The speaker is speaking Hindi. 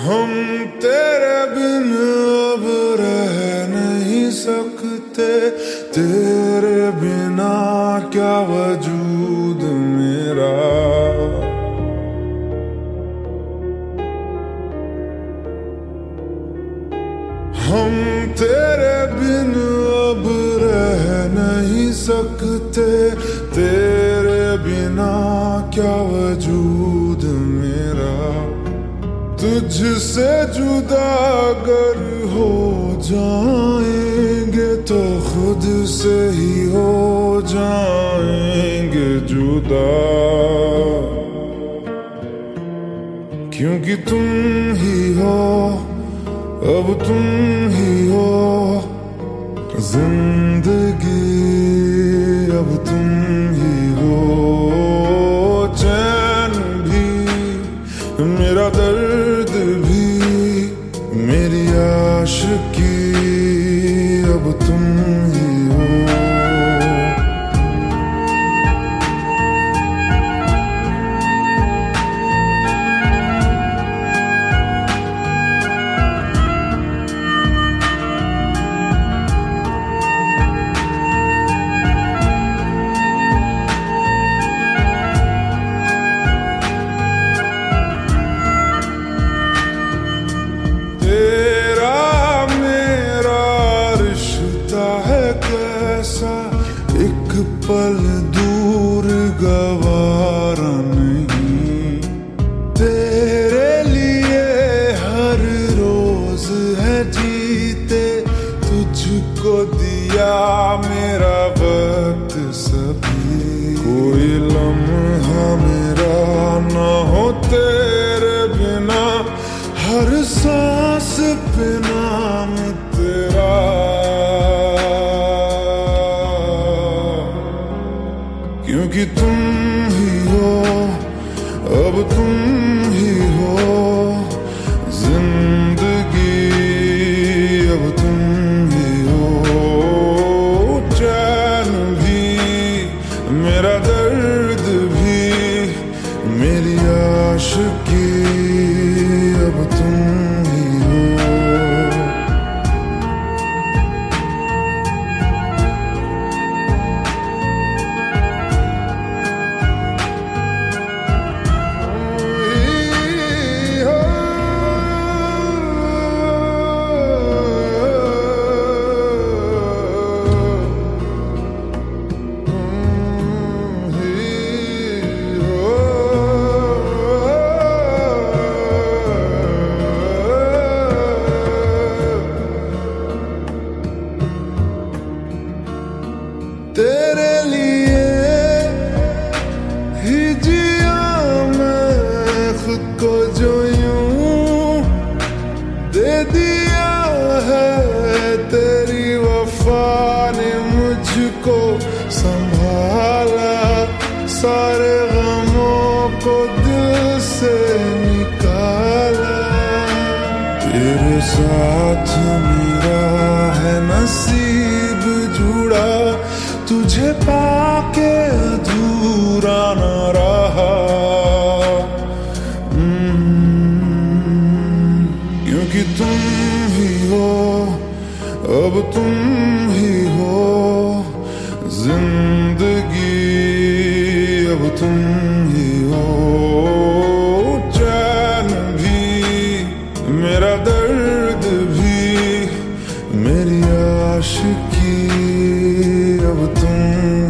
हम तेरे बिन अब रह नहीं सकते। तेरे बिना क्या वजूद मेरा? हम तेरे बिन अब रह नहीं सकते। तेरे बिना क्या वजूद तुझसे जुदा अगर हो जाएँगे तो खुद से ही हो जाएँगे जुदा। क्योंकि तुम ही हो, अब तुम ही हो, ज़िंदगी, अब तुम अब तुम ही पल दूर गवारा नहीं। तेरे लिए हर रोज है जीते, तुझको दिया मेरा वक्त सभी। कोई लम्हा मेरा न हो तेरे बिना, हर सांस नाम तेरा। क्योंकि तुम ही हो, अब तुम ही हो। ज़िंदगी, अब तुम ही हो। चैन भी, मेरा दर्द भी, मेरी आशिकी, अब तुम तेरे लिए ही जिया मैं खुद को जो यूँ दे दिया है, तेरी वफा ने मुझको संभाला। सारे गमों को दिल से निकाला। तेरे साथ मेरा है नसीब। क्योंकि तुम ही हो, अब तुम ही हो। ज़िंदगी, अब तुम ही हो। चैन भी, मेरा दर्द भी, मेरी आशिकी, अब तुम